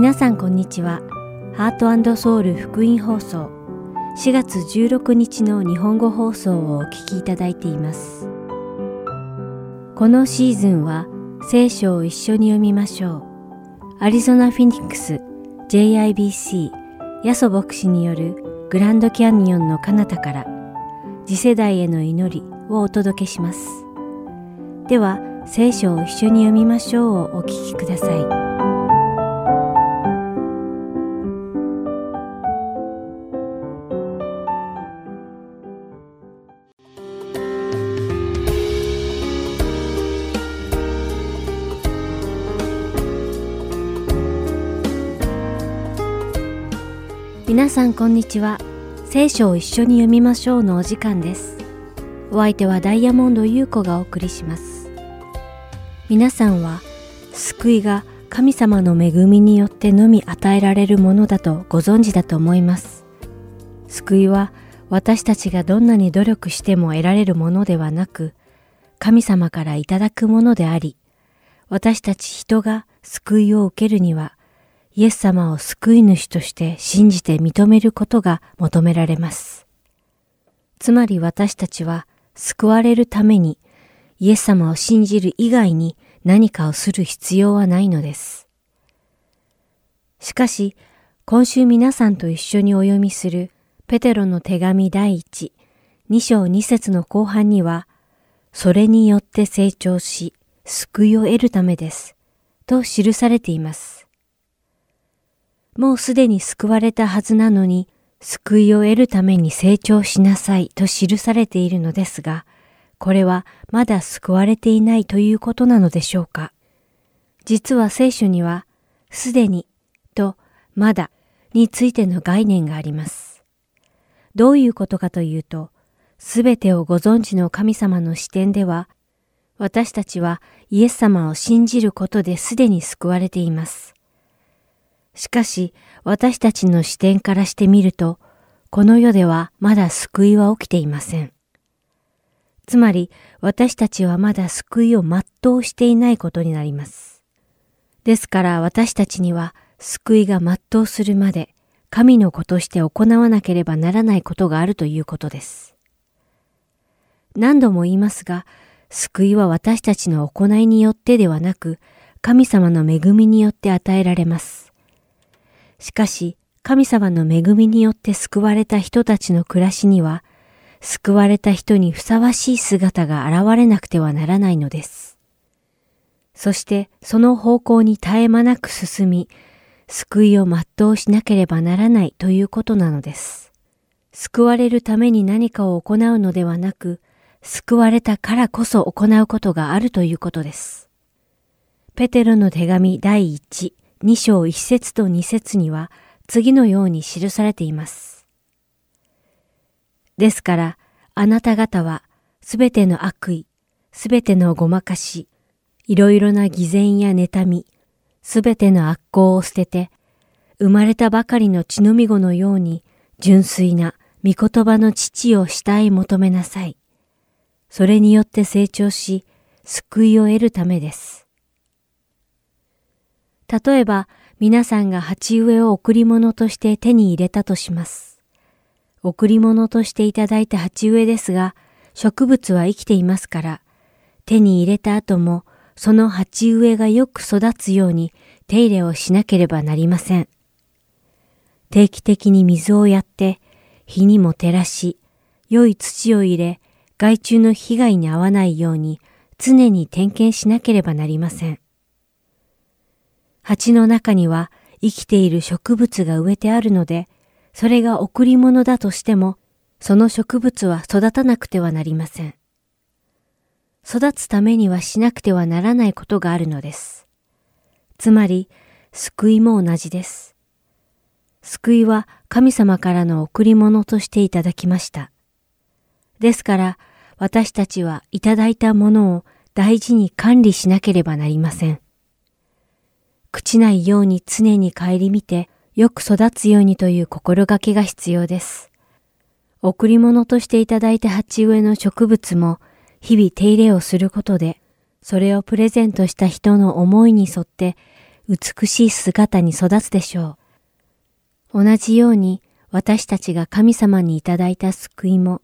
皆さんこんにちは。ハートソウル福音放送4月16日の日本語放送をお聞きいただいています。このシーズンは聖書を一緒に読みましょう。アリゾナ・フィニックス JIBC ヤソ牧師によるグランドキャニオンの彼方から次世代への祈りをお届けします。では、聖書を一緒に読みましょうをお聞きください。皆さんこんにちは。聖書を一緒に読みましょうのお時間です。お相手はダイヤモンド優子がお送りします。皆さんは救いが神様の恵みによってのみ与えられるものだとご存知だと思います。救いは私たちがどんなに努力しても得られるものではなく、神様からいただくものであり、私たち人が救いを受けるには、イエス様を救い主として信じて認めることが求められます。つまり私たちは救われるためにイエス様を信じる以外に何かをする必要はないのです。しかし、今週皆さんと一緒にお読みするペテロの手紙第一、2章2節の後半には、それによって成長し、救いを得るためです。と記されています。もうすでに救われたはずなのに、救いを得るために成長しなさいと記されているのですが、これはまだ救われていないということなのでしょうか。実は聖書には、すでにとまだについての概念があります。どういうことかというと、すべてをご存知の神様の視点では、私たちはイエス様を信じることですでに救われています。しかし私たちの視点からしてみると、この世ではまだ救いは起きていません。つまり私たちはまだ救いを全うしていないことになります。ですから私たちには救いが全うするまで神の子として行わなければならないことがあるということです。何度も言いますが、救いは私たちの行いによってではなく、神様の恵みによって与えられます。しかし、神様の恵みによって救われた人たちの暮らしには、救われた人にふさわしい姿が現れなくてはならないのです。そしてその方向に絶え間なく進み、救いを全うしなければならないということなのです。救われるために何かを行うのではなく、救われたからこそ行うことがあるということです。ペテロの手紙第1、2章1節と2節には次のように記されています。ですから、あなた方はすべての悪意、すべてのごまかし、いろいろな偽善や妬み、すべての悪行を捨てて、生まれたばかりの血のみ子のように純粋な御言葉の父を慕い求めなさい。それによって成長し、救いを得るためです。例えば、皆さんが鉢植えを贈り物として手に入れたとします。贈り物としていただいた鉢植えですが、植物は生きていますから、手に入れた後も、その鉢植えがよく育つように手入れをしなければなりません。定期的に水をやって、日にも照らし、良い土を入れ、害虫の被害に遭わないように常に点検しなければなりません。鉢の中には生きている植物が植えてあるので、それが贈り物だとしても、その植物は育たなくてはなりません。育つためにはしなくてはならないことがあるのです。つまり、救いも同じです。救いは神様からの贈り物としていただきました。ですから、私たちはいただいたものを大事に管理しなければなりません。朽ちないように常に顧みて、よく育つようにという心がけが必要です。贈り物としていただいた鉢植えの植物も、日々手入れをすることで、それをプレゼントした人の思いに沿って美しい姿に育つでしょう。同じように私たちが神様にいただいた救いも、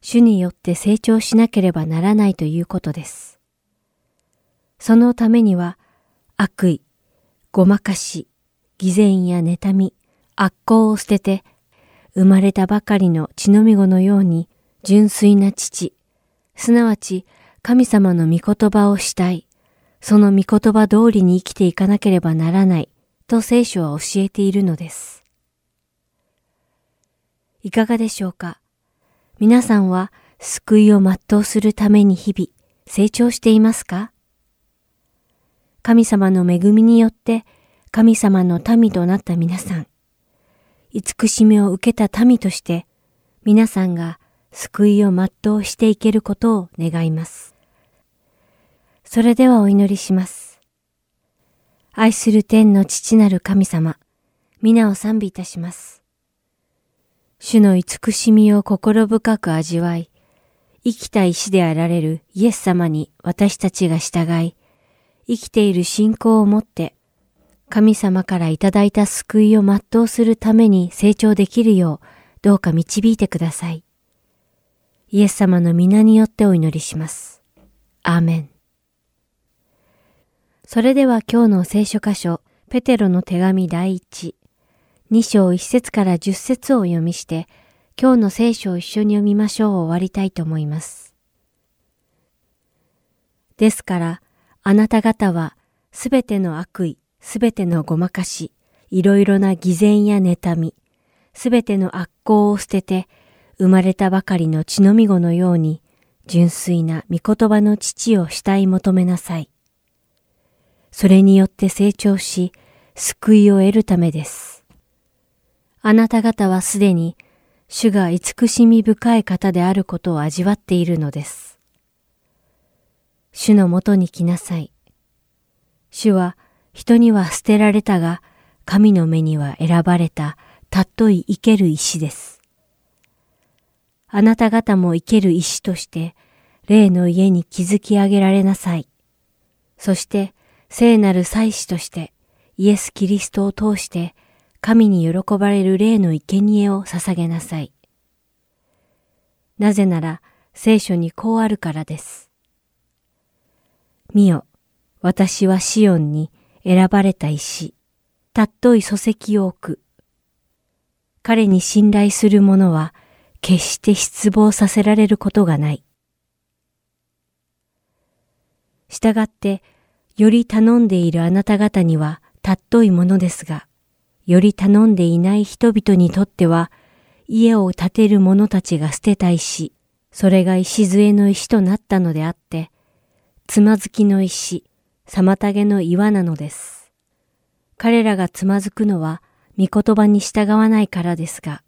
主によって成長しなければならないということです。そのためには、悪意、ごまかし、偽善や妬み、悪行を捨てて、生まれたばかりの血のみ子のように純粋な父、すなわち神様の御言葉をしたい、その御言葉通りに生きていかなければならない、と聖書は教えているのです。いかがでしょうか？皆さんは救いを全うするために日々成長していますか？神様の恵みによって神様の民となった皆さん、慈しみを受けた民として皆さんが救いを全うしていけることを願います。それではお祈りします。愛する天の父なる神様、皆を賛美いたします。主の慈しみを心深く味わい、生きた石であられるイエス様に私たちが従い、生きている信仰を持って、神様からいただいた救いを全うするために成長できるよう、どうか導いてください。イエス様の皆によってお祈りします。アーメン。それでは今日の聖書箇所、ペテロの手紙第一、2章1節から10節をお読みして、今日の聖書を一緒に読みましょうを終わりたいと思います。ですから、あなた方はすべての悪意、すべてのごまかし、いろいろな偽善や妬み、すべての悪行を捨てて、生まれたばかりの血のみ子のように、純粋な御言葉の父を慕い求めなさい。それによって成長し、救いを得るためです。あなた方はすでに主が慈しみ深い方であることを味わっているのです。主のもとに来なさい。主は人には捨てられたが、神の目には選ばれた、たっとい生ける石です。あなた方も生ける石として、霊の家に築き上げられなさい。そして、聖なる祭司として、イエス・キリストを通して、神に喜ばれる霊の生贄を捧げなさい。なぜなら聖書にこうあるからです。見よ、私はシオンに選ばれた石、たっとい礎石を置く。彼に信頼する者は決して失望させられることがない。したがって、より頼んでいるあなた方にはたっといものですが、より頼んでいない人々にとっては、家を建てる者たちが捨てた石、それが礎の石となったのであって、つまずきの石、妨げの岩なのです。彼らがつまずくのは、御言葉に従わないからですが、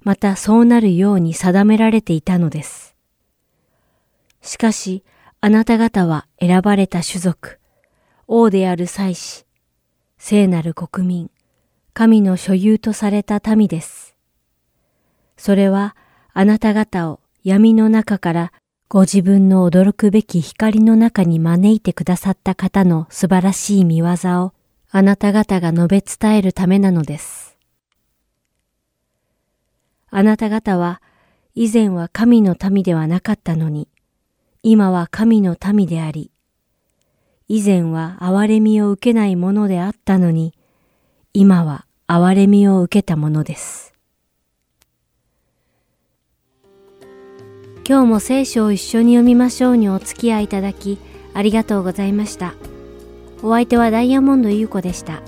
またそうなるように定められていたのです。しかし、あなた方は選ばれた種族、王である祭司、聖なる国民、神の所有とされた民です。それはあなた方を闇の中からご自分の驚くべき光の中に招いてくださった方の素晴らしい見業をあなた方が述べ伝えるためなのです。あなた方は以前は神の民ではなかったのに、今は神の民であり、以前は憐れみを受けないものであったのに、今は憐れみを受けたものです。今日も聖書を一緒に読みましょうにお付き合いいただきありがとうございました。お相手はダイヤモンド優子でした。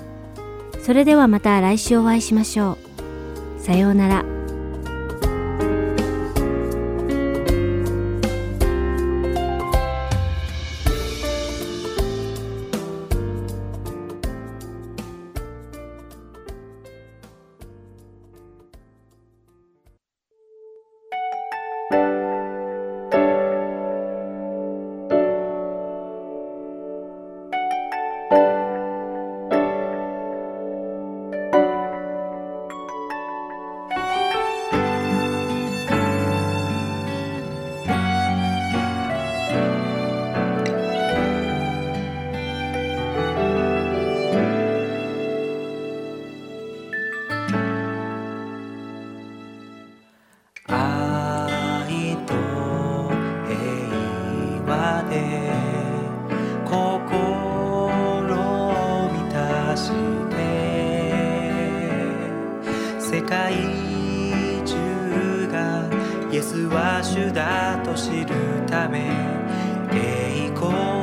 それではまた来週お会いしましょう。さようなら。界中がイエスは主だと知るため栄光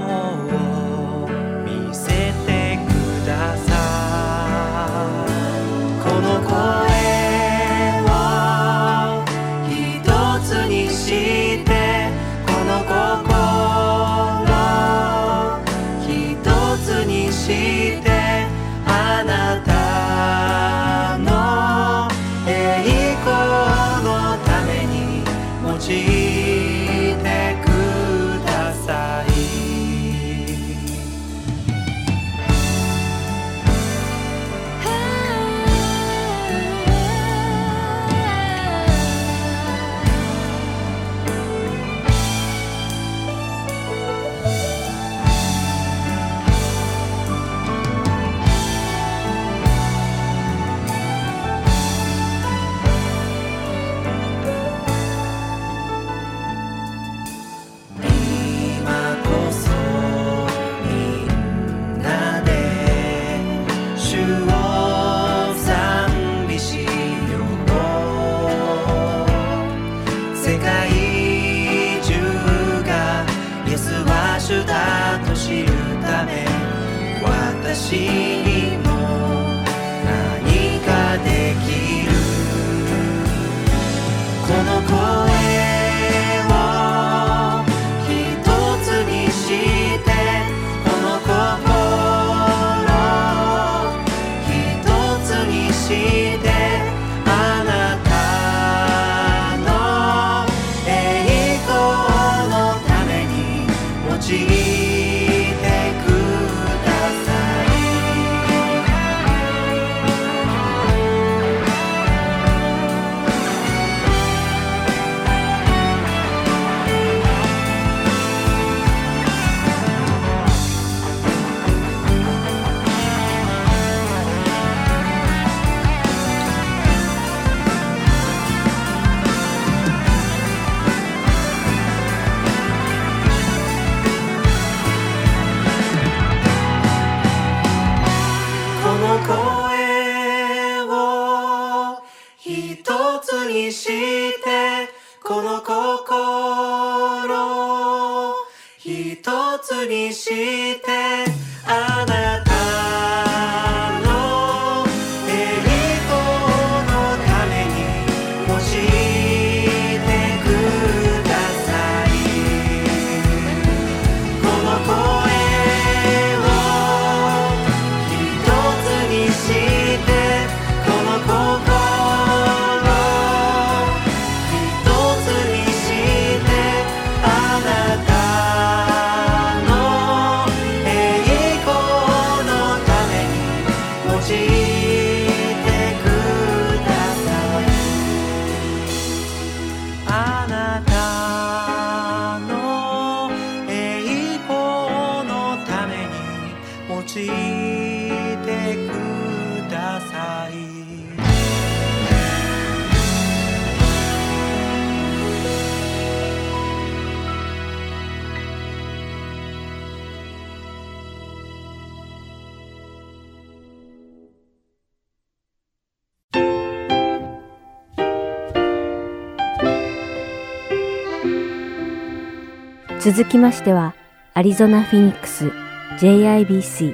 続きましては、アリゾナ・フィニックス JIBC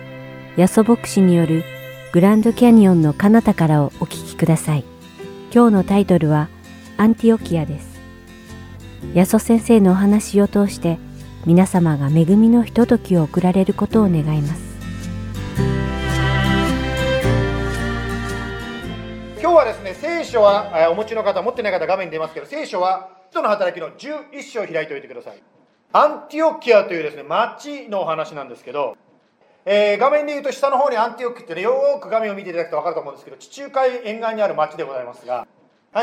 ヤソ牧師によるグランドキャニオンの彼方からをお聞きください。今日のタイトルはアンティオキアです。ヤソ先生のお話を通して皆様が恵みのひとときを送られることを願います。今日はですね聖書はお持ちの方持ってない方画面に出ますけど聖書は人の働きの11章を開いておいてくださいアンティオキアというですね町のお話なんですけど、えー画面で言うと下の方にアンティオキってねよーく画面を見ていただくと分かると思うんですけど地中海沿岸にある町でございますが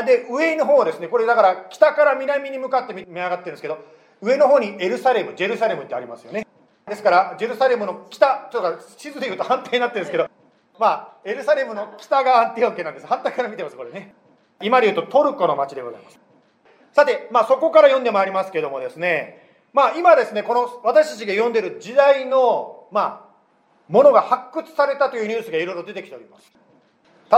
で上の方ですねこれだから北から南に向かって見上がってるんですけど上の方にエルサレムジェルサレムってありますよね。ですからジェルサレムの北ちょっと地図で言うと反対になってるんですけどまあエルサレムの北がアンティオキアなんです。反対から見てますこれね。今で言うとトルコの町でございます。さて、まあ、そこから読んでまいりますけどもですねまあ今ですねこの私たちが読んでる時代のまあものが発掘されたというニュースがいろいろ出てきております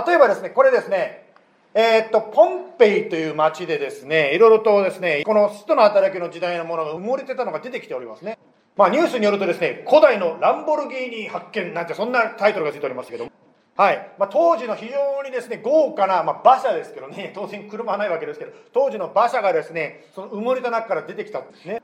例えばですねこれですね、えーっと、ポンペイという町でですね、いろいろとですね、この使徒の働きの時代のものが埋もれてたのが出てきておりますね。まあニュースによるとですね、古代のランボルギーニ発見なんてそんなタイトルがついておりますけども、はい。まあ当時の非常にですね、豪華な、まあ馬車ですけどね、当然車はないわけですけど、当時の馬車がですね、その埋もれた中から出てきたんですね。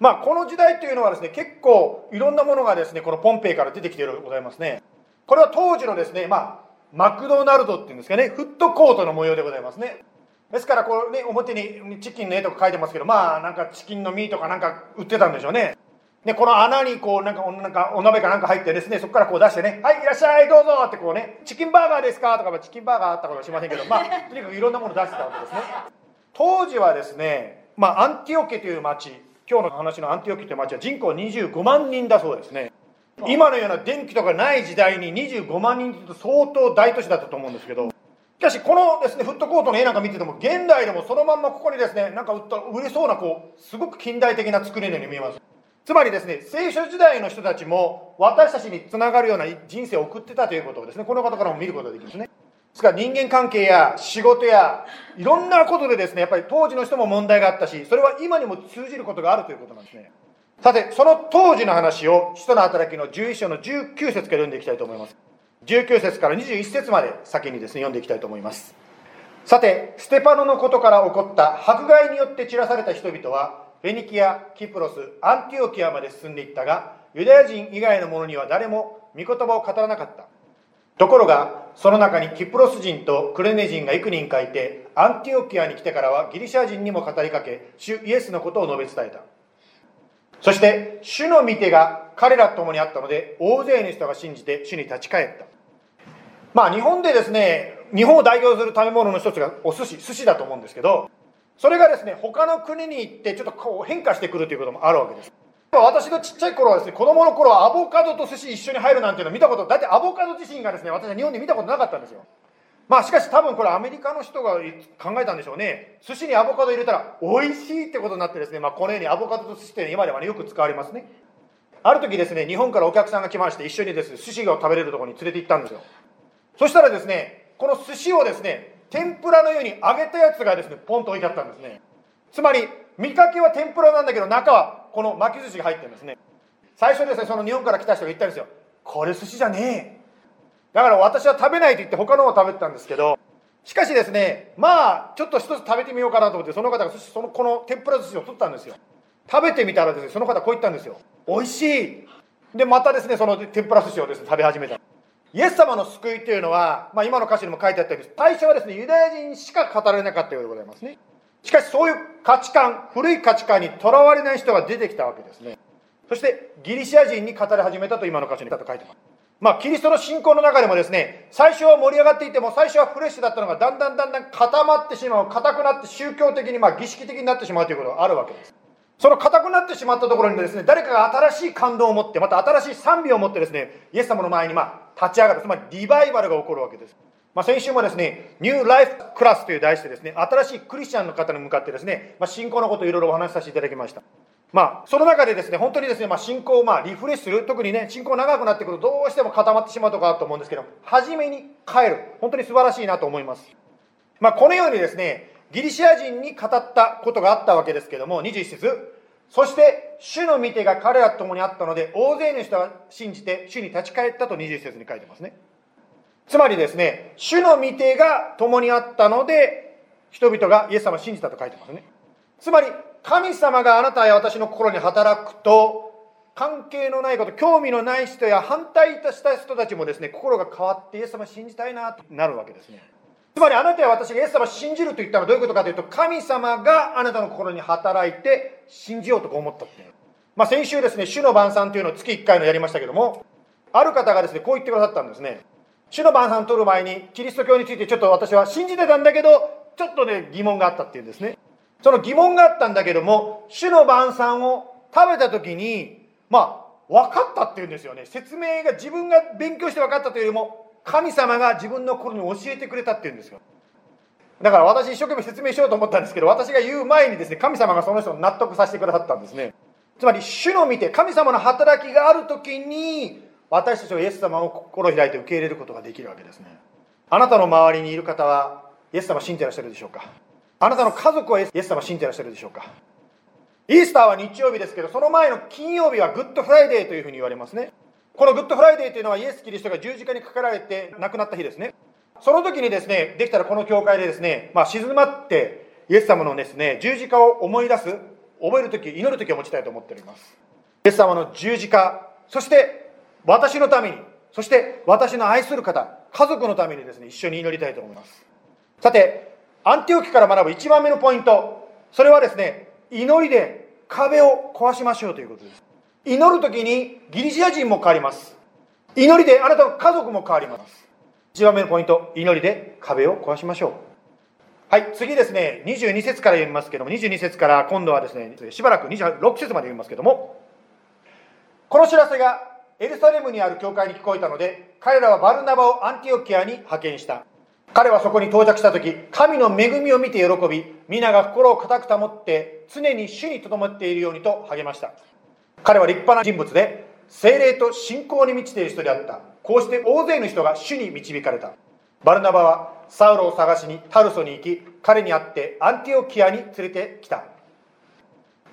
まあこの時代というのはですね、結構いろんなものがですね、このポンペイから出てきてるございますね。これは当時のですね、まあ、マクドナルドっていうんですかね、フットコートの模様でございますね。ですから、こうね、表にチキンの絵とか書いてますけど、まあ、なんかチキンのミーとかなんか売ってたんでしょうね。で、この穴にこう、なんか、なんかお鍋かなんか入ってですね、そこからこう出してね、はい、いらっしゃい、どうぞってこうね、チキンバーガーですかとか、チキンバーガーあったかもしませんけど、まあ、とにかくいろんなもの出してたわけですね。当時はですね、まあ、アンティオケという町、今日の話のアンティオケという町は人口25万人だそうですね。今のような電気とかない時代に25万人と相当大都市だったと思うんですけど、しかしこのですね、フットコートの絵なんか見てても、現代でもそのまんまここにですね、なんか売った売れそうな、こう、すごく近代的な作りのように見えます。つまりですね、聖書時代の人たちも私たちにつながるような人生を送ってたということをですね、この方からも見ることができますね。ですか？ら人間関係や仕事やいろんなことでですね、やっぱり当時の人も問題があったし、それは今にも通じることがあるということなんですね。さて、その当時の話を、使徒の働きの11章の19節から読んでいきたいと思います。19節から21節まで先にですね、読んでいきたいと思います。さて、ステパノのことから起こった迫害によって散らされた人々は、フェニキア、キプロス、アンティオキアまで進んでいったが、ユダヤ人以外の者には誰も御言葉を語らなかった。ところが、その中にキプロス人とクレネ人が幾人かいて、アンティオキアに来てからはギリシャ人にも語りかけ、主イエスのことを述べ伝えた。そして、主の御手が彼らと共にあったので、大勢の人が信じて主に立ち返った。まあ、日本でですね、日本を代表する食べ物の一つがお寿司、寿司だと思うんですけど、それがですね、他の国に行ってちょっとこう変化してくるということもあるわけです。私のちっちゃい頃はですね、子供の頃はアボカドと寿司一緒に入るなんていうのを見たこと、だってアボカド自身がですね、私は日本で見たことなかったんですよ。まあしかし多分これアメリカの人が考えたんでしょうね。寿司にアボカド入れたら美味しいってことになってですね、まあこのようにアボカドと寿司って今ではね、よく使われますね。ある時ですね、日本からお客さんが来まして一緒にですね、寿司を食べれるところに連れて行ったんですよ。そしたらですね、この寿司をですね、天ぷらのように揚げたやつがですね、ポンと置いてあったんですね。つまり、見かけは天ぷらなんだけど、中はこの巻き寿司が入ってるんですね。最初ですね、その日本から来た人が言ったんですよ。これ寿司じゃねえ。だから私は食べないと言って他のを食べてたんですけど、しかしですね、まあ、ちょっと一つ食べてみようかなと思って、その方が、その、この天ぷら寿司を取ったんですよ。食べてみたらですね、その方こう言ったんですよ。美味しい。で、またですね、その天ぷら寿司をですね、食べ始めた。イエス様の救いというのは、まあ今の歌詞にも書いてあったように、最初はですね、ユダヤ人しか語られなかったようでございますね。しかしそういう価値観、古い価値観にとらわれない人が出てきたわけですね。そしてギリシャ人に語り始めたと今の歌詞に書いてます。まあ、キリストの信仰の中でもですね、最初は盛り上がっていても、最初はフレッシュだったのが、だんだんだんだん固まってしまう、固くなって宗教的に、まあ、儀式的になってしまうということがあるわけです。その固くなってしまったところにですね、誰かが新しい感動を持って、また新しい賛美を持ってですね、イエス様の前に、ま、立ち上がる、つまりリバイバルが起こるわけです。まあ、先週もですね、ニューライフクラスという題してですね、新しいクリスチャンの方に向かってですね、まあ、信仰のことをいろいろお話しさせていただきました。まあ、その中でですね、本当にですね、まあ、信仰をまあリフレッシュする、特にね、信仰長くなってくるとどうしても固まってしまうとかあると思うんですけど、初めに帰る。本当に素晴らしいなと思います。まあ、このようにですね、ギリシア人に語ったことがあったわけですけども、21節そして、主の御手が彼らと共にあったので、大勢の人が信じて、主に立ち返ったと21節に書いてますね。つまりですね、主の御手が共にあったので、人々がイエス様を信じたと書いてますね。つまり、神様があなたや私の心に働くと、関係のないこと、興味のない人や反対した人たちもですね、心が変わってイエス様を信じたいなとなるわけですね。つまりあなたや私がイエス様を信じると言ったらどういうことかというと、神様があなたの心に働いて信じようと思ったっていう。まあ先週ですね、主の晩餐というのを月1回のやりましたけども、ある方がですね、こう言ってくださったんですね。主の晩餐取る前に、キリスト教についてちょっと私は信じてたんだけど、ちょっとね、疑問があったっていうんですね。その疑問があったんだけども、主の晩餐を食べた時に、まあ、分かったっていうんですよね。説明が自分が勉強して分かったというよりも、神様が自分の心に教えてくれたっていうんですよ。だから私一生懸命説明しようと思ったんですけど、私が言う前にですね、神様がその人を納得させてくださったんですね。つまり、主の見て、神様の働きがある時に、私たちはイエス様を心開いて受け入れることができるわけですね。あなたの周りにいる方は、イエス様信じてらっしゃるでしょうか？あなたの家族はイエス様信じてらっしゃるでしょうか？イースターは日曜日ですけどその前の金曜日はグッドフライデーというふうに言われますね。このグッドフライデーというのはイエス・キリストが十字架にかかられて亡くなった日ですね。その時にですねできたらこの教会でですね、まあ、静まってイエス様のですね十字架を思い出す覚える時祈る時を持ちたいと思っております。イエス様の十字架そして私のためにそして私の愛する方家族のためにですね一緒に祈りたいと思います。さてアンティオキから学ぶ1番目のポイント。それはですね祈りで壁を壊しましょうということです。祈る時にギリシア人も変わります。祈りであなたの家族も変わります。1番目のポイント祈りで壁を壊しましょう。はい次ですね22節から読みますけども22節から今度はですねしばらく26節まで読みますけどもこの知らせがエルサレムにある教会に聞こえたので彼らはバルナバをアンティオキアに派遣した。彼はそこに到着した時神の恵みを見て喜び皆が心を固く保って常に主にとどまっているようにと励ました。彼は立派な人物で精霊と信仰に満ちている人であった。こうして大勢の人が主に導かれた。バルナバはサウロを探しにタルソに行き彼に会ってアンティオキアに連れてきた。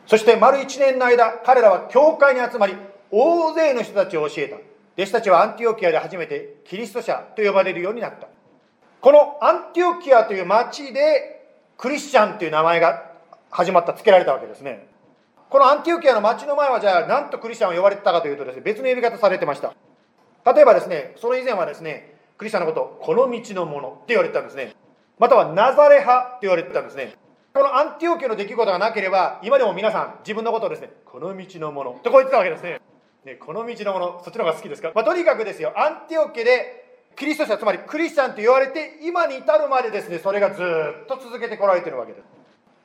そして丸1年の間彼らは教会に集まり大勢の人たちを教えた。弟子たちはアンティオキアで初めてキリスト者と呼ばれるようになった。このアンティオキアという町でクリスチャンという名前が始まった付けられたわけですね。このアンティオキアの町の前はじゃあ何とクリスチャンを呼ばれてたかというとですね別の呼び方されてました。例えばですねその以前はですねクリスチャンのことこの道のものって言われてたんですね。またはナザレ派って言われてたんですね。このアンティオキアの出来事がなければ今でも皆さん自分のことをですねこの道のものとこう言ってたわけですね。ねこの道のものそっちの方が好きですか、まあ、とにかくですよアンティオキアでキリスト者つまりクリスチャンと言われて今に至るまでですねそれがずっと続けてこられてるわけです。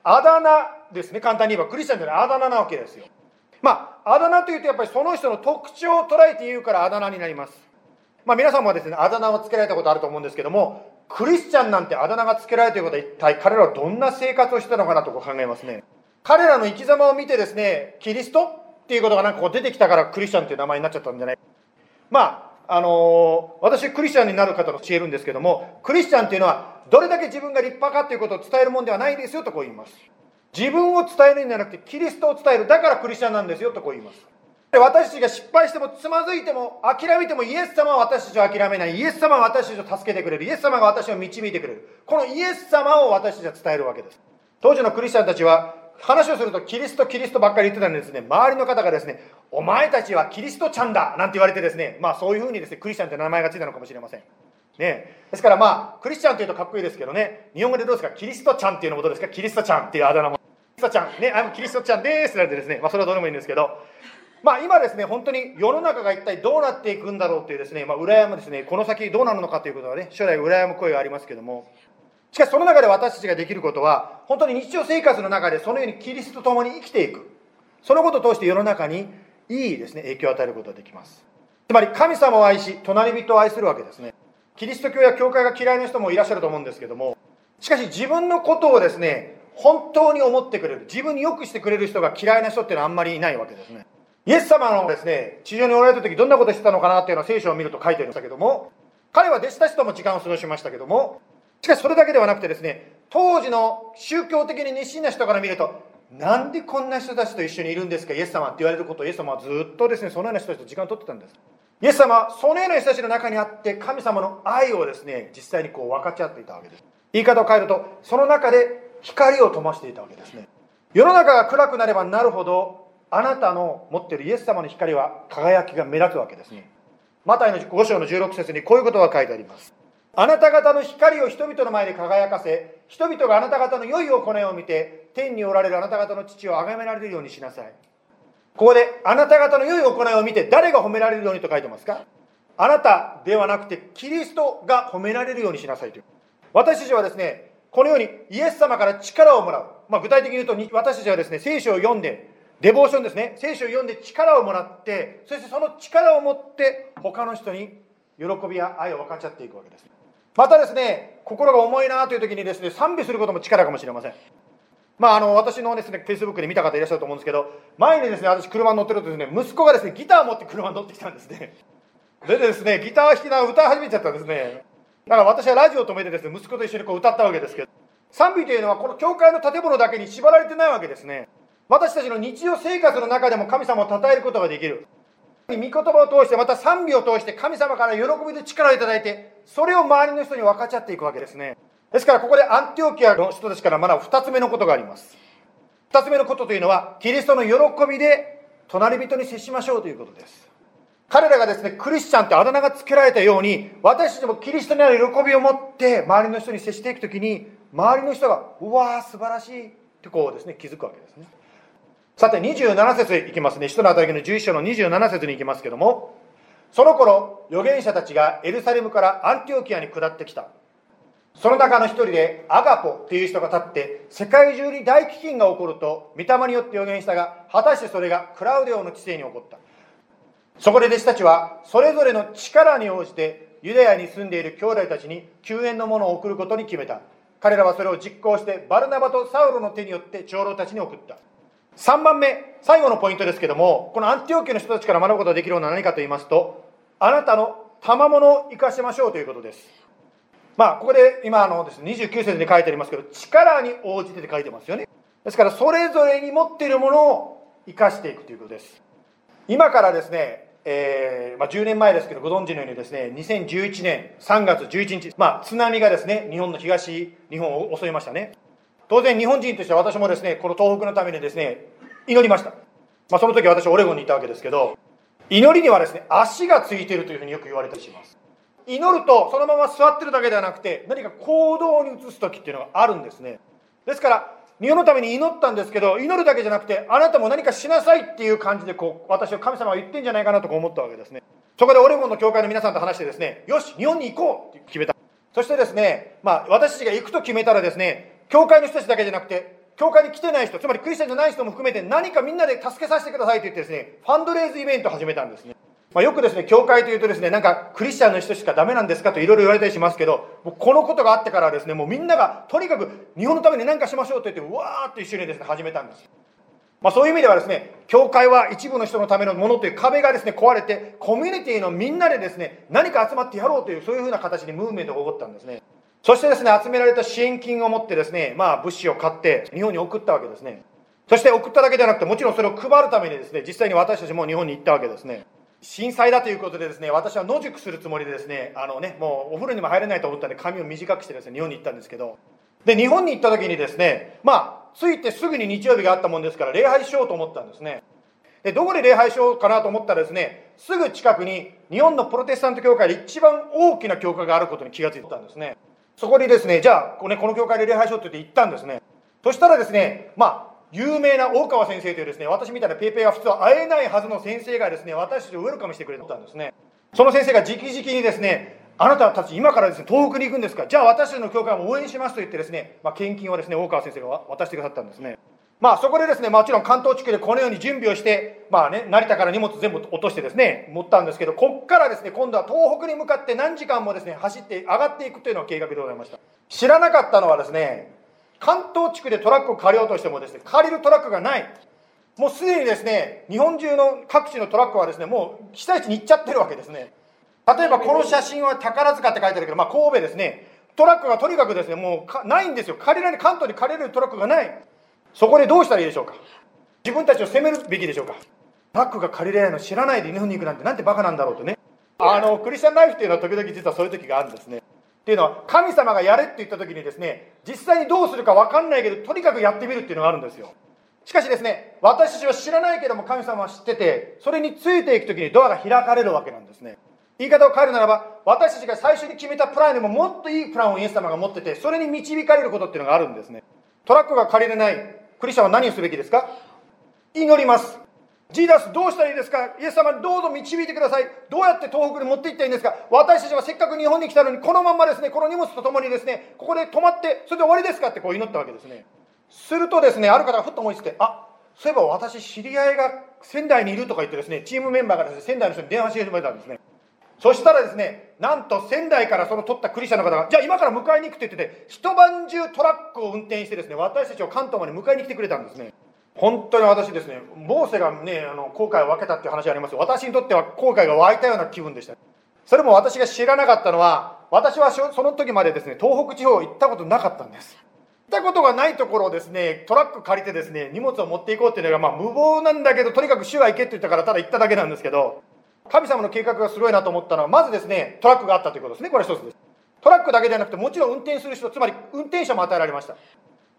あだ名ですね簡単に言えばクリスチャンというのはあだ名なわけですよ。まああだ名というとやっぱりその人の特徴を捉えて言うからあだ名になります。まあ皆さんもですねあだ名をつけられたことあると思うんですけどもクリスチャンなんてあだ名がつけられていることは一体彼らはどんな生活をしてたのかなと考えますね。彼らの生き様を見てですねキリストっていうことがなんかこう出てきたからクリスチャンっていう名前になっちゃったんじゃない？まああのー、私クリスチャンになる方と教えるんですけどもクリスチャンっていうのはどれだけ自分が立派かということを伝えるもんではないですよとこう言います。自分を伝えるんじゃなくてキリストを伝えるだからクリスチャンなんですよとこう言います。私たちが失敗してもつまずいても諦めてもイエス様は私たちを諦めない。イエス様は私たちを助けてくれる。イエス様が私を導いてくれる。このイエス様を私たちは伝えるわけです。当時のクリスチャンたちは話をするとキリストキリストばっかり言ってたんですね。周りの方がですねお前たちはキリストちゃんだなんて言われてですねまあそういうふうにですねクリスチャンって名前がついたのかもしれません。ね、ですからまあクリスチャンというとかっこいいですけどね。日本語でどうですか？キリストちゃんっていうのもどうですか？キリストちゃんっていうあだ名も。キリストちゃん。ねあキリストちゃんですってなってですね。まあそれはどうでもいいんですけど。まあ今ですね本当に世の中が一体どうなっていくんだろうっていうですねまあ羨むですね。この先どうなるのかということはね将来羨む声がありますけども。しかしその中で私たちができることは本当に日常生活の中でそのようにキリストと共に生きていく。そのことを通して世の中にいいですね影響を与えることができます。つまり神様を愛し隣人を愛するわけですね。キリスト教や教会が嫌いな人もいらっしゃると思うんですけどもしかし自分のことをですね本当に思ってくれる自分によくしてくれる人が嫌いな人っていうのはあんまりいないわけですね。イエス様のですね地上におられた時どんなことしてたのかなっていうのは聖書を見ると書いてありましたけども彼は弟子たちとも時間を過ごしましたけどもしかしそれだけではなくてですね当時の宗教的に熱心な人から見るとなんでこんな人たちと一緒にいるんですかイエス様って言われることをイエス様はずっとですねそのような人たちと時間を取ってたんです。イエス様はそのような人たちの中にあって神様の愛をですね実際にこう分かち合っていたわけです。言い方を変えるとその中で光を灯していたわけですね。世の中が暗くなればなるほどあなたの持っているイエス様の光は輝きが目立つわけですね。マタイの5章の16節にこういうことが書いてあります。あなた方の光を人々の前で輝かせ人々があなた方の良い行いを見て天におられるあなた方の父を崇められるようにしなさい。ここであなた方の良い行いを見て誰が褒められるようにと書いてますか？あなたではなくてキリストが褒められるようにしなさいという。私たちはですねこのようにイエス様から力をもらう、まあ、具体的に言うと私たちはですね聖書を読んでデボーションですね。聖書を読んで力をもらってそしてその力を持って他の人に喜びや愛を分かち合っていくわけです。またですね心が重いなという時にですね賛美することも力かもしれませんまあ、あの私のですね、フェイスブックで見た方いらっしゃると思うんですけど、前にですね、私車に乗ってるとですね、息子がですね、ギターを持って車に乗ってきたんですね。でですね、ギター弾きながら歌い始めちゃったんですね。だから私はラジオを止めてですね、息子と一緒にこう歌ったわけですけど、賛美というのはこの教会の建物だけに縛られてないわけですね。私たちの日常生活の中でも神様を称えることができる。御言葉を通して、また賛美を通して神様から喜びと力をいただいて、それを周りの人に分かち合っていくわけですね。ですからここでアンティオキアの人たちから学ぶ二つ目のことがあります。二つ目のことというのは、キリストの喜びで隣人に接しましょうということです。彼らがですね、クリスチャンってあだ名が付けられたように、私たちもキリストにある喜びを持って周りの人に接していくときに、周りの人が、うわー、素晴らしいってこうですね、気づくわけですね。さて、27節いきますね。使徒の働きの11章の27節に行きますけども、その頃、預言者たちがエルサレムからアンティオキアに下ってきた。その中の一人でアガポという人が立って、世界中に大飢饉が起こると、御霊によって予言したが、果たしてそれがクラウデオの知性に起こった。そこで弟子たちは、それぞれの力に応じて、ユダヤに住んでいる兄弟たちに救援のものを送ることに決めた。彼らはそれを実行して、バルナバとサウロの手によって長老たちに送った。3番目、最後のポイントですけども、このアンティオキの人たちから学ぶことができるのは何かと言いますと、あなたの賜物を生かしましょうということです。まあ、ここで今あのです、ね、29節に書いてありますけど、力に応じてって書いてますよね。ですから、それぞれに持っているものを生かしていくということです。今からですね、えーまあ、10年前ですけど、ご存知のようにですね、2011年3月11日、まあ、津波がですね、日本の東日本を襲いましたね。当然、日本人としては私もですね、この東北のためにですね、祈りました。まあ、その時私、オレゴンにいたわけですけど、祈りにはですね、足がついているというふうによく言われたりします。祈ると、そのまま座ってるだけではなくて、何か行動に移す時っていうのがあるんですね。ですから、日本のために祈ったんですけど、祈るだけじゃなくて、あなたも何かしなさいっていう感じで、こう、私は神様が言ってんじゃないかなと思ったわけですね。そこでオレゴンの教会の皆さんと話してですね、よし、日本に行こうって決めた。そしてですね、まあ、私たちが行くと決めたらですね、教会の人たちだけじゃなくて、教会に来てない人、つまりクリスチャンじゃない人も含めて何かみんなで助けさせてくださいと言ってですね、ファンドレイズイベントを始めたんですね。まあ、よくですね、教会というとですね、なんかクリスチャンの人しかダメなんですかといろいろ言われたりしますけども、このことがあってからですね、もうみんながとにかく日本のために何かしましょうと言って、うわーっと一緒にですね、始めたんです。まあ、そういう意味ではですね、教会は一部の人のためのものという壁がですね、壊れて、コミュニティのみんなでですね、何か集まってやろうという、そういうふうな形にムーブメントが起こったんですね。そしてですね、集められた支援金を持ってですね、まあ物資を買って日本に送ったわけですね。そして送っただけではなくて、もちろんそれを配るためにですね、実際に私たちも日本に行ったわけですね。震災だということでですね、私は野宿するつもりでですね、あのね、もうお風呂にも入れないと思ったんで髪を短くしてですね、日本に行ったんですけど、で、日本に行った時にですね、まあ、着いてすぐに日曜日があったもんですから、礼拝しようと思ったんですね。で、どこで礼拝しようかなと思ったらですね、すぐ近くに日本のプロテスタント教会で一番大きな教会があることに気がついたんですね。そこにですね、じゃあ、この教会で礼拝しようって言って行ったんですね。そしたらですね、まあ、有名な大川先生というですね、私みたいなペーペーが普通は会えないはずの先生がですね、私たちをウェルカムしてくれたんですね。その先生が直々にですね、あなたたち今からですね、東北に行くんですか？じゃあ私たちの教会も応援しますと言ってですね、まあ、献金をですね、大川先生が渡してくださったんですね。まあそこでですね、もちろん関東地区でこのように準備をして、まあね、成田から荷物全部落としてですね、持ったんですけど、こっからですね、今度は東北に向かって何時間もですね、走って上がっていくというのが計画でございました。知らなかったのはですね、関東地区でトラックを借りようとしてもですね、借りるトラックがない。もうすでにですね、日本中の各地のトラックはですね、もう被災地に行っちゃってるわけですね。例えばこの写真は宝塚って書いてあるけど、まあ神戸ですね、トラックがとにかくですね、もうないんですよ。借りられ、関東に借りれるトラックがない。そこでどうしたらいいでしょうか？自分たちを責めるべきでしょうか？トラックが借りれないの知らないで日本に行くなんてなんてバカなんだろうとね。あの、クリスチャンライフっていうのは時々実はそういう時があるんですね。っていうのは神様がやれって言った時にですね実際にどうするか分かんないけどとにかくやってみるっていうのがあるんですよしかしですね私たちは知らないけども神様は知っててそれについていく時にドアが開かれるわけなんですね言い方を変えるならば私たちが最初に決めたプランよりももっといいプランをイエス様が持っててそれに導かれることっていうのがあるんですねトラックが借りれないクリスチャンは何をすべきですか？祈ります。ジーダスどうしたらいいですか？イエス様どうぞ導いてください。どうやって東北に持って行ったらいいんですか？私たちはせっかく日本に来たのにこのまんまですね。この荷物とともにですね。ここで止まってそれで終わりですか？ってこう祈ったわけですね。するとですねある方がふっと思いついてあそういえば私知り合いが仙台にいるとか言ってですねチームメンバーがですね仙台の人に電話して始めたんですね。そしたらですねなんと仙台からその取ったクリスチャンの方がじゃあ今から迎えに行くって言ってて一晩中トラックを運転してですね私たちを関東まで迎えに来てくれたんですね本当に私ですね、モーセがね、あの後悔を分けたっていう話あります私にとっては後悔が湧いたような気分でした。それも私が知らなかったのは、私はその時までですね、東北地方行ったことなかったんです。行ったことがないところをですね、トラック借りてですね、荷物を持っていこうっていうのが、まあ無謀なんだけど、とにかく主は行けって言ったから、ただ行っただけなんですけど、神様の計画がすごいなと思ったのは、まずですね、トラックがあったということですね、これ一つです。トラックだけではなくて、もちろん運転する人、つまり運転者も与えられました。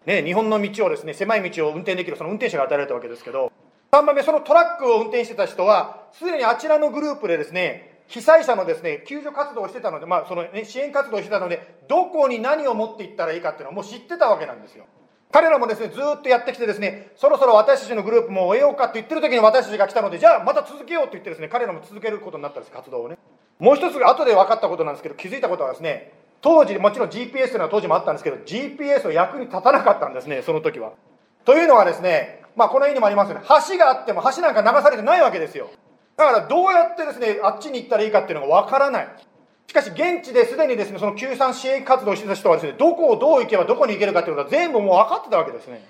ね、日本の道をですね、狭い道を運転できるその運転者が与えられたわけですけど、3番目、そのトラックを運転してた人は、すでにあちらのグループでですね、被災者のですね、救助活動をしてたので、まあ、その、ね、支援活動をしてたので、どこに何を持っていったらいいかっていうのはもう知ってたわけなんですよ。彼らもですね、ずっとやってきてですね、そろそろ私たちのグループも終えようかって言ってる時に私たちが来たので、じゃあまた続けようと言ってですね、彼らも続けることになったんです、活動をね。もう一つ後で分かったことなんですけど、気づいたことはですね、当時、もちろん GPS というのは当時もあったんですけど、GPS を役に立たなかったんですね、その時は。というのはですね、まあこの絵にもありますよね、橋があっても橋なんか流されてないわけですよ。だからどうやってですね、あっちに行ったらいいかっていうのが分からない。しかし現地ですでにですね、その救済支援活動をしてた人はですね、どこをどう行けばどこに行けるかっていうことは全部もう分かってたわけですね。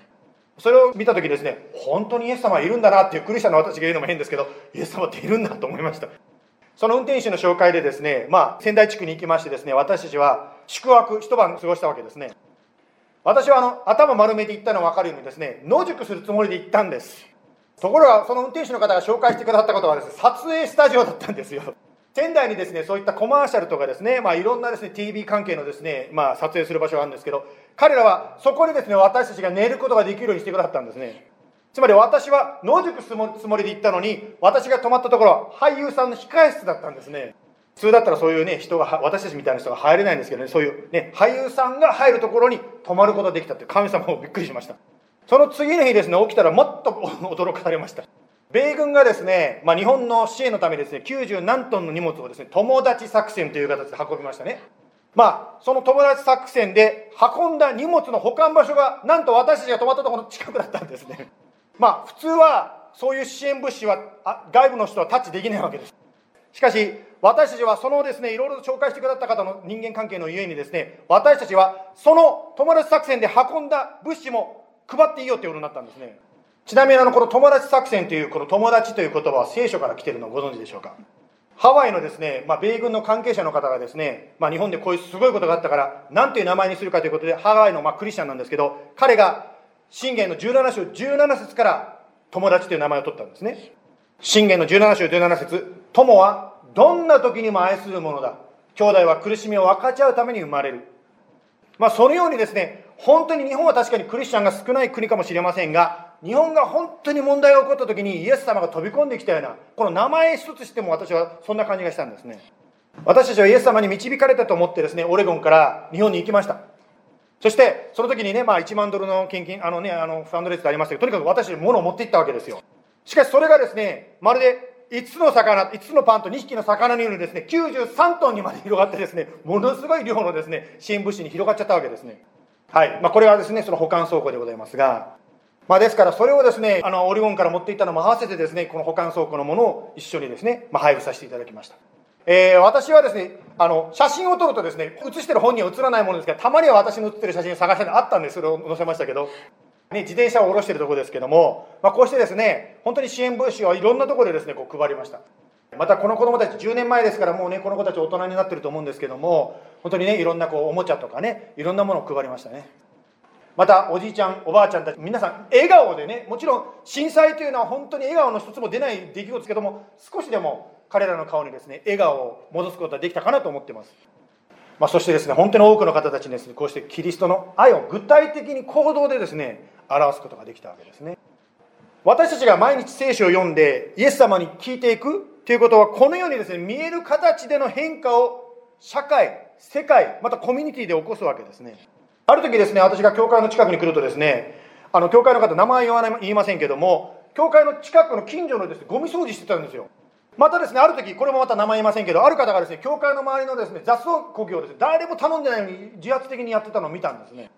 それを見た時ですね、本当にイエス様はいるんだなっていうクリスチャンの私が言うのも変ですけど、イエス様っているんだと思いました。その運転手の紹介でですね、まあ、仙台地区に行きましてですね、私たちは宿泊、一晩過ごしたわけですね。私はあの頭丸めて行ったの分かるようにですね、野宿するつもりで行ったんです。ところが、その運転手の方が紹介してくださったことはですね、撮影スタジオだったんですよ。仙台にですね、そういったコマーシャルとかですね、まあ、いろんなですね、TV 関係のですね、まあ、撮影する場所があるんですけど、彼らはそこにですね、私たちが寝ることができるようにしてくださったんですね。つまり私は野宿するつもりで行ったのに、私が泊まったところは俳優さんの控え室だったんですね。普通だったらそういうね、人が、私たちみたいな人が入れないんですけどね、そういうね、俳優さんが入るところに泊まることができたって神様もびっくりしました。その次の日ですね、起きたらもっと 驚かされました。米軍がですね、まあ、日本の支援のためですね、90何トンの荷物をですね、友達作戦という形で運びましたね。まあ、その友達作戦で運んだ荷物の保管場所が、なんと私たちが泊まったところの近くだったんですね。まあ、普通は、そういう支援物資は、外部の人はタッチできないわけです。しかし、私たちはそのですね、いろいろと紹介してくださった方の人間関係のゆえにですね、私たちはその友達作戦で運んだ物資も配っていいよっていうことになったんですね。ちなみにあのこの友達作戦というこの友達という言葉は聖書から来ているのをご存知でしょうか？ハワイのですね、まあ、米軍の関係者の方がですね、まあ、日本でこういうすごいことがあったから何という名前にするかということでハワイのまあクリスチャンなんですけど彼が信玄の17章17節から友達という名前を取ったんですね。信玄の17章17節友はどんな時にも愛するものだ。兄弟は苦しみを分かち合うために生まれる。まあそのようにですね本当に日本は確かにクリスチャンが少ない国かもしれませんが日本が本当に問題が起こった時にイエス様が飛び込んできたようなこの名前一つしても私はそんな感じがしたんですね。私たちはイエス様に導かれたと思ってですねオレゴンから日本に行きました。そしてその時にね、まあ、1万ドルの献金あのねあのファンドレースでありましたけどとにかく私たち物を持っていったわけですよ。しかしそれがですねまるで5つの魚5つのパンと2匹の魚のようにですね93トンにまで広がってですねものすごい量のですね支援物資に広がっちゃったわけですね。はい、まあ、これはですねその保管倉庫でございますがまあ、ですから、それをですね、あの、オリゴンから持っていったのも合わせてですね、この保管倉庫のものを一緒にですね、まあ、配布させていただきました。えー、私はですね、あの、写真を撮るとですね、写してる本人は写らないものですから、たまには私の写ってる写真を探してあったんで、それを載せましたけど、ね、自転車を下ろしてるところですけども、まあ、こうしてですね、本当に支援物資をいろんなところでですね、こう配りました。またこの子供たち10年前ですからもうねこの子たち大人になってると思うんですけども本当にねいろんなこうおもちゃとかねいろんなものを配りましたねまたおじいちゃんおばあちゃんたち皆さん笑顔でねもちろん震災というのは本当に笑顔の一つも出ない出来事ですけども少しでも彼らの顔にですね笑顔を戻すことができたかなと思ってます、まあ、そしてですね本当に多くの方たちにですねこうしてキリストの愛を具体的に行動でですね表すことができたわけですね。私たちが毎日聖書を読んでイエス様に聞いていくということはこのようにですね見える形での変化を社会世界またコミュニティで起こすわけですね。ある時ですね、私が教会の近くに来るとですね、あの、教会の方、名前言わない、言いませんけども、教会の近くの近所のですね、ゴミ掃除してたんですよ。またですね、ある時、これもまた名前言いませんけど、ある方がですね、教会の周りのですね、雑草呼吸をですね、誰も頼んでないのに自発的にやってたのを見たんですね。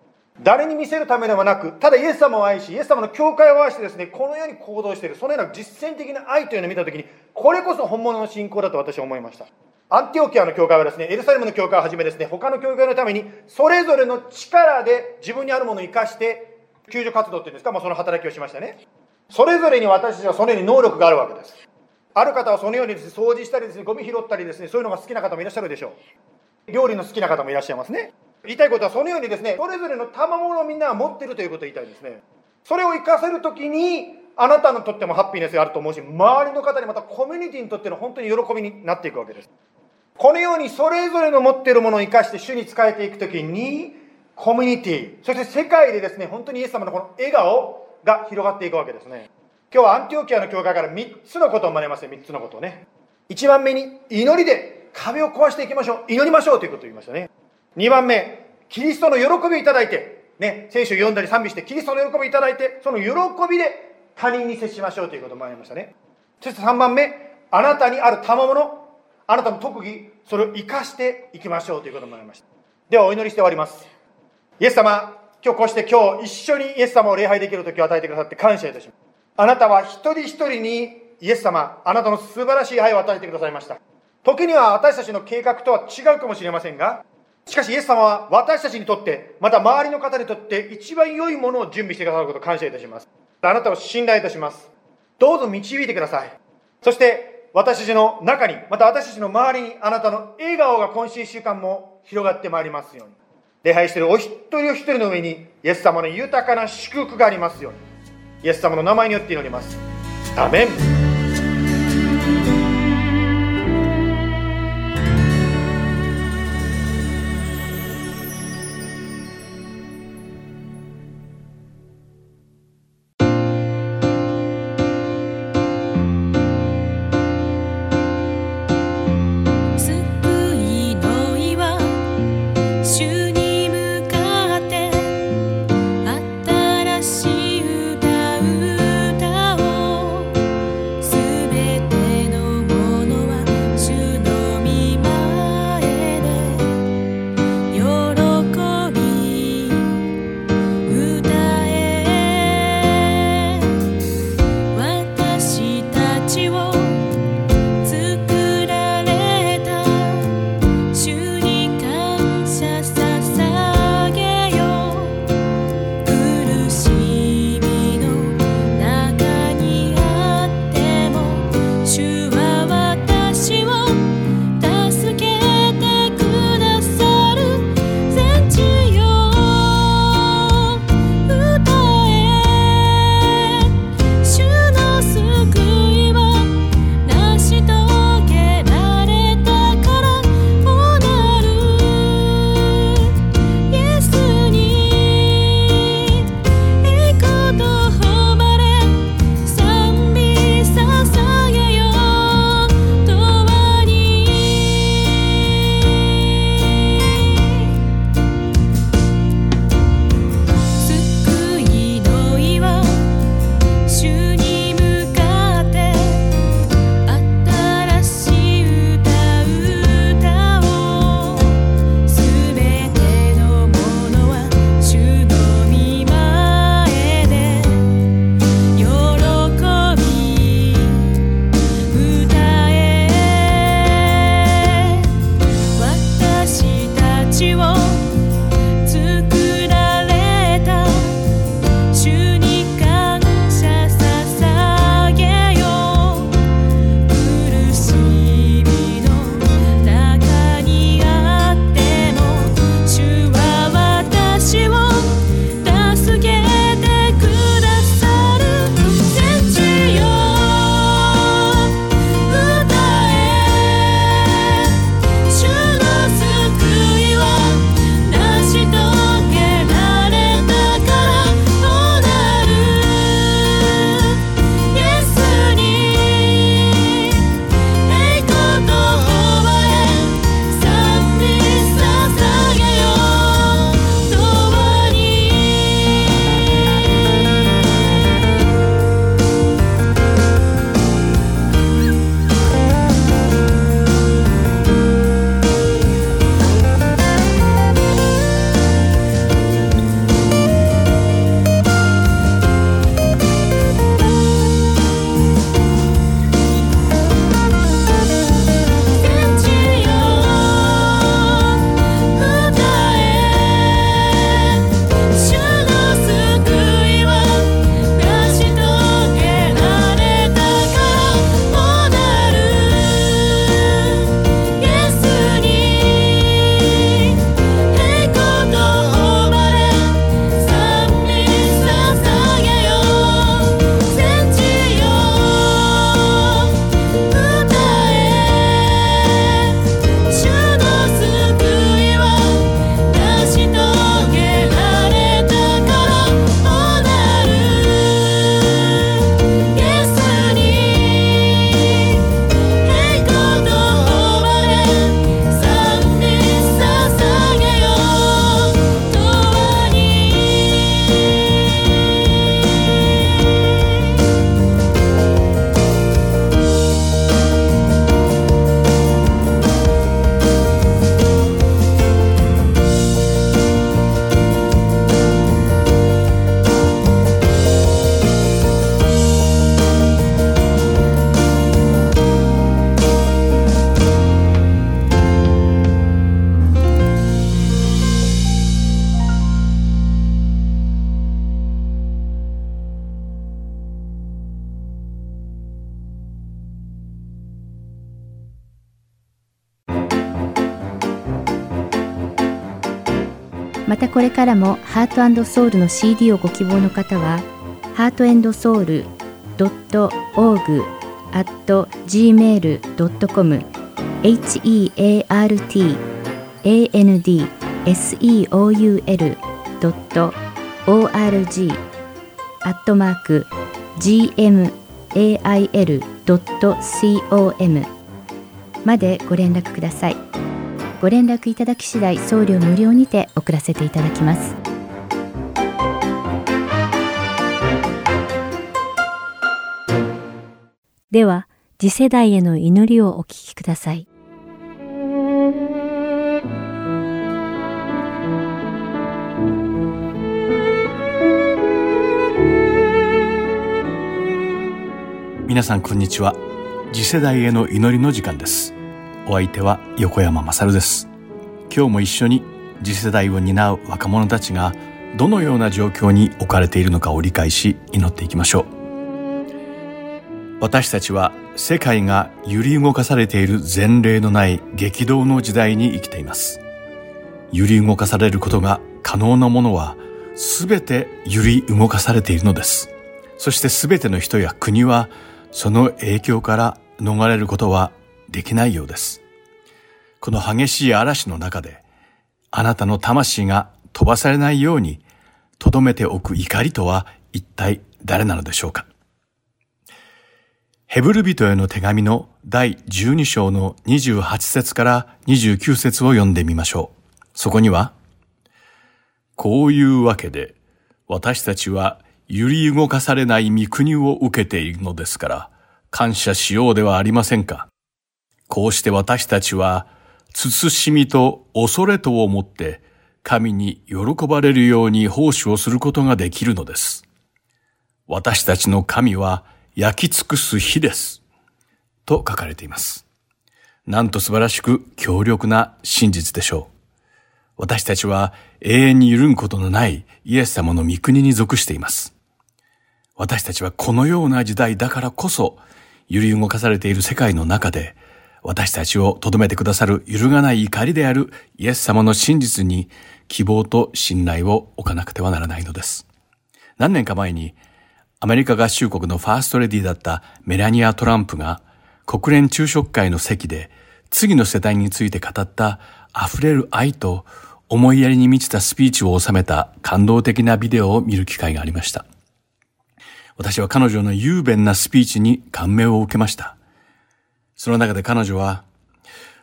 誰に見せるためではなく、ただイエス様を愛し、イエス様の教会を愛してですね、このように行動している、そのような実践的な愛というのを見たときに、これこそ本物の信仰だと私は思いました。アンティオキアの教会はですね、エルサレムの教会をはじめですね、他の教会のために、それぞれの力で自分にあるものを生かして、救助活動っていうんですか、まあ、その働きをしましたね。それぞれに私たちはそのように能力があるわけです。ある方はそのようにです、ね、掃除したりですね、ゴミ拾ったりですね、そういうのが好きな方もいらっしゃるでしょう。料理の好きな方もいらっしゃいますね言いたいことはそのようにですねそれぞれの賜物をみんなが持ってるということを言いたいですねそれを活かせるときにあなたにとってもハッピーネスがあると思うし周りの方にまたコミュニティにとっての本当に喜びになっていくわけですこのようにそれぞれの持っているものを生かして主に仕えていくときにコミュニティそして世界でですね本当にイエス様のこの笑顔が広がっていくわけですね。今日はアンティオキアの教会から3つのことを学びますね3つのことをね。1番目に祈りで壁を壊していきましょう祈りましょうということを言いましたね。2番目キリストの喜びをいただいてね聖書を読んだり賛美してキリストの喜びをいただいてその喜びで他人に接しましょうということを学びましたね。そして3番目あなたにある賜物あなたの特技それを生かしていきましょうということを学びました。ではお祈りして終わります。イエス様今日こうして今日一緒にイエス様を礼拝できる時を与えてくださって感謝いたします。あなたは一人一人にイエス様あなたの素晴らしい愛を与えてくださいました。時には私たちの計画とは違うかもしれませんがしかしイエス様は私たちにとってまた周りの方にとって一番良いものを準備してくださることを感謝いたします。あなたを信頼いたします。どうぞ導いてください。そして私たちの中にまた私たちの周りにあなたの笑顔が今週1週間も広がってまいりますように。礼拝しているお一人お一人の上にイエス様の豊かな祝福がありますように。イエス様の名前によって祈ります。アメン。れからもハートソウルの CD をご希望の方は heartandsoul.org at gmail.com heartandseoul.org アットマーク gmail.com までご連絡くださいご連絡いただき次第送料無料にて送らせていただきます。では、次世代への祈りをお聞きください。皆さんこんにちは。次世代への祈りの時間です。お相手は横山まさるです。今日も一緒に次世代を担う若者たちがどのような状況に置かれているのかを理解し祈っていきましょう。私たちは世界が揺り動かされている前例のない激動の時代に生きています。揺り動かされることが可能なものは全て揺り動かされているのです。そして全ての人や国はその影響から逃れることはできないようです。この激しい嵐の中で、あなたの魂が飛ばされないように、留めておく怒りとは一体誰なのでしょうか？ヘブル人への手紙の第12章の28節から29節を読んでみましょう。そこには、こういうわけで、私たちは揺り動かされない御国を受けているのですから、感謝しようではありませんか？こうして私たちは、慎みと恐れとをもって、神に喜ばれるように奉仕をすることができるのです。私たちの神は焼き尽くす火です。と書かれています。なんと素晴らしく強力な真実でしょう。私たちは永遠に緩むことのないイエス様の御国に属しています。私たちはこのような時代だからこそ、揺り動かされている世界の中で、私たちを留めてくださる揺るがない怒りであるイエス様の真実に希望と信頼を置かなくてはならないのです。何年か前に、アメリカ合衆国のファーストレディだったメラニア・トランプが国連昼食会の席で次の世代について語った溢れる愛と思いやりに満ちたスピーチを収めた感動的なビデオを見る機会がありました。私は彼女の雄弁なスピーチに感銘を受けました。その中で彼女は、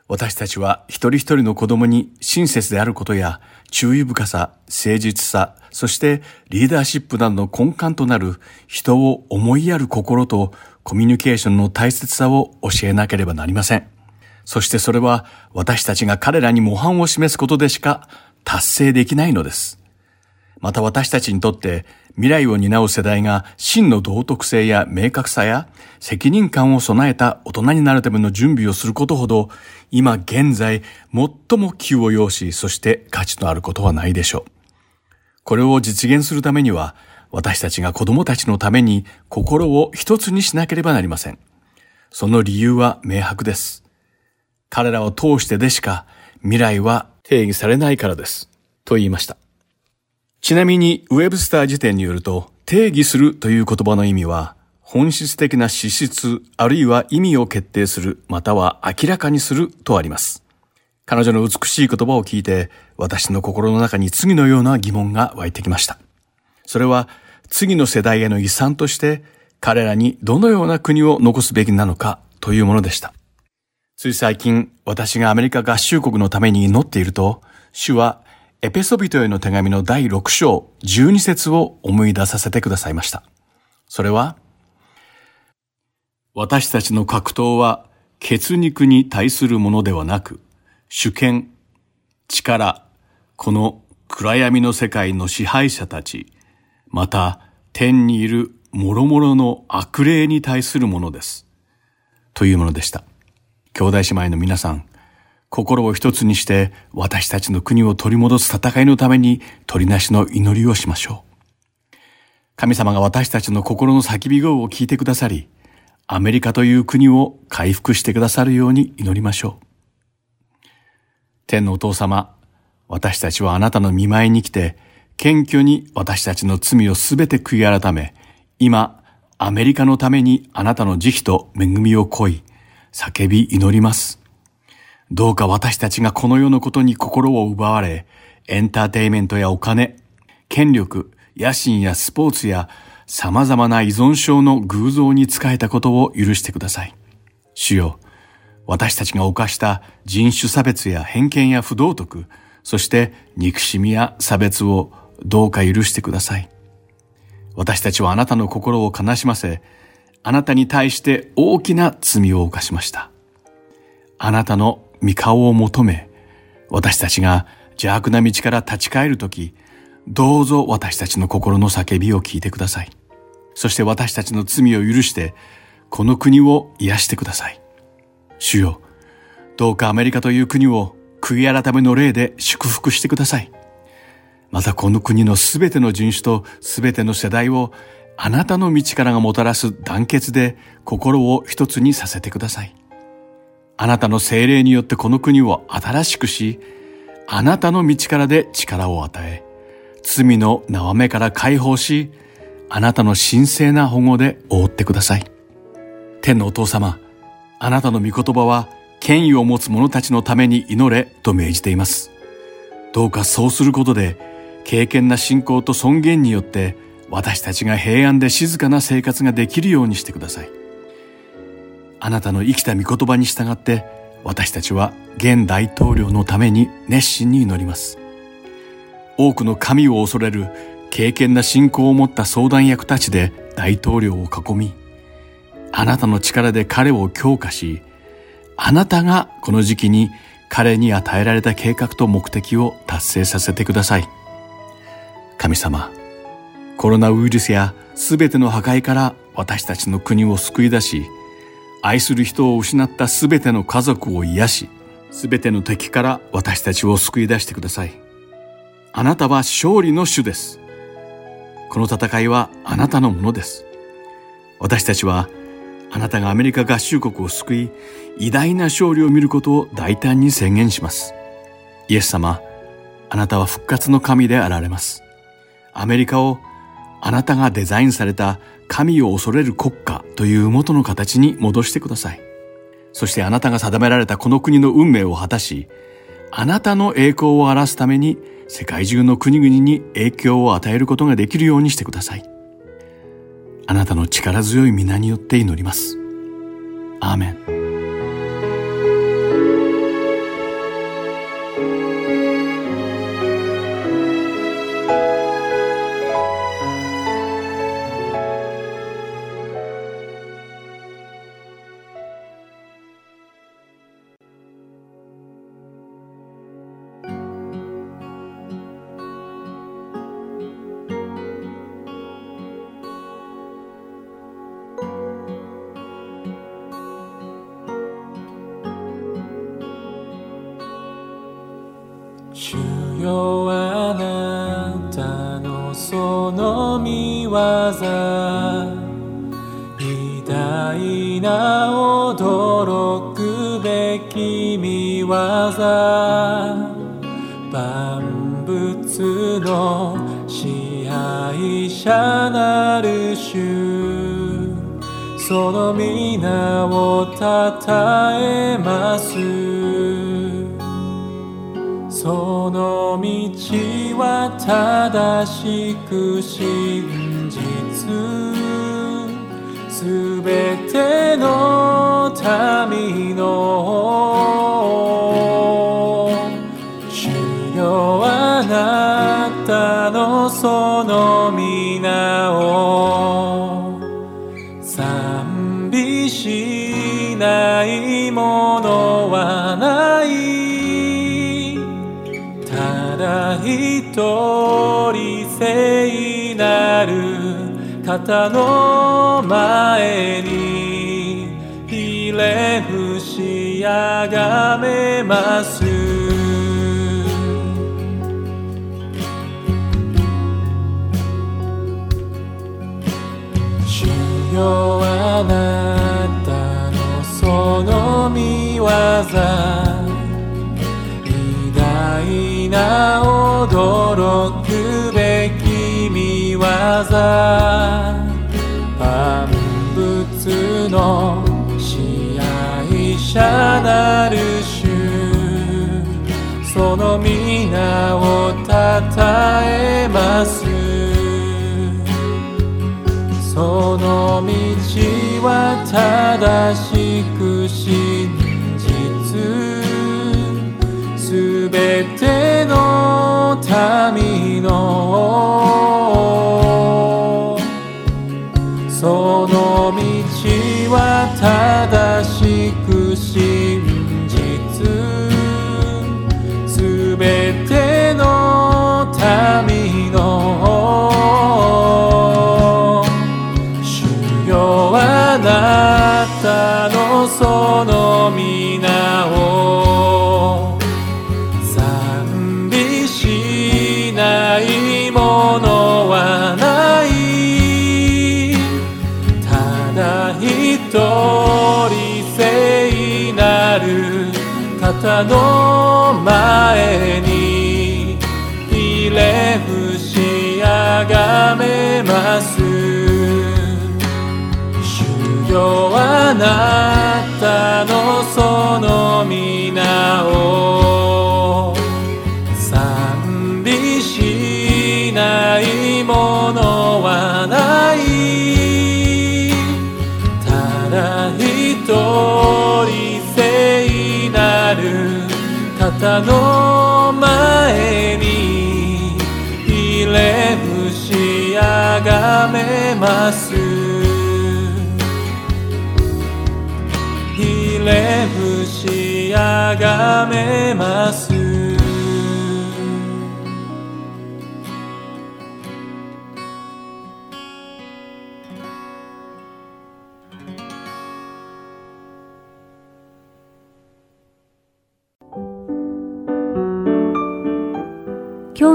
私たちは一人一人の子供に親切であることや注意深さ、誠実さ、そしてリーダーシップなどの根幹となる人を思いやる心とコミュニケーションの大切さを教えなければなりません。そしてそれは私たちが彼らに模範を示すことでしか達成できないのです。また私たちにとって未来を担う世代が真の道徳性や明確さや責任感を備えた大人になるための準備をすることほど今現在最も急を要しそして価値のあることはないでしょう。これを実現するためには私たちが子供たちのために心を一つにしなければなりません。その理由は明白です。彼らを通してでしか未来は定義されないからです。と言いました。ちなみに、ウェブスター辞典によると、定義するという言葉の意味は、本質的な資質、あるいは意味を決定する、または明らかにするとあります。彼女の美しい言葉を聞いて、私の心の中に次のような疑問が湧いてきました。それは、次の世代への遺産として、彼らにどのような国を残すべきなのかというものでした。つい最近、私がアメリカ合衆国のために祈っていると、主はエペソビトへの手紙の第6章12節を思い出させてくださいました。それは、私たちの格闘は血肉に対するものではなく、主権、力、この暗闇の世界の支配者たち、また天にいる諸々の悪霊に対するものです。というものでした。兄弟姉妹の皆さん、心を一つにして私たちの国を取り戻す戦いのために取りなしの祈りをしましょう。神様が私たちの心の叫び声を聞いてくださり、アメリカという国を回復してくださるように祈りましょう。天のお父様、私たちはあなたの見舞いに来て、謙虚に私たちの罪をすべて悔い改め、今、アメリカのためにあなたの慈悲と恵みを恋い、叫び祈ります。どうか私たちがこの世のことに心を奪われ、エンターテイメントやお金、権力、野心やスポーツや様々な依存症の偶像に仕えたことを許してください。主よ、私たちが犯した人種差別や偏見や不道徳、そして憎しみや差別をどうか許してください。私たちはあなたの心を悲しませ、あなたに対して大きな罪を犯しました。あなたの御顔を求め、私たちが邪悪な道から立ち返るとき、どうぞ私たちの心の叫びを聞いてください。そして私たちの罪を許して、この国を癒してください。主よ、どうかアメリカという国を悔い改めの霊で祝福してください。またこの国のすべての人種とすべての世代をあなたの道からがもたらす団結で心を一つにさせてください。あなたの精霊によってこの国を新しくし、あなたの道からで力を与え、罪の縄目から解放し、あなたの神聖な保護で覆ってください。天のお父様、あなたの御言葉は権威を持つ者たちのために祈れと命じています。どうかそうすることで、敬虔な信仰と尊厳によって私たちが平安で静かな生活ができるようにしてください。あなたの生きた御言葉に従って私たちは現大統領のために熱心に祈ります。多くの神を恐れる敬虔な信仰を持った相談役たちで大統領を囲み、あなたの力で彼を強化し、あなたがこの時期に彼に与えられた計画と目的を達成させてください。神様、コロナウイルスやすべての破壊から私たちの国を救い出し、愛する人を失ったすべての家族を癒し、すべての敵から私たちを救い出してください。あなたは勝利の主です。この戦いはあなたのものです。私たちはあなたがアメリカ合衆国を救い、偉大な勝利を見ることを大胆に宣言します。イエス様、あなたは復活の神であられます。アメリカをあなたがデザインされた神を恐れる国家という元の形に戻してください。そしてあなたが定められたこの国の運命を果たし、あなたの栄光を表すために世界中の国々に影響を与えることができるようにしてください。あなたの力強い皆によって祈ります。アーメン。く真実。すべての民の聖なる方の前にひれ伏しあがめます。主よあなたのその見業。偉大な驚き。技万物の支配者なる主その皆をたたえます。その道は正しく真実すべての民のその道は正しく真実すべての民の主よあなたのそのの前にひれ伏しあがめます。主よあなたの前にひれ伏しあがめます。ひれ伏しあがめます。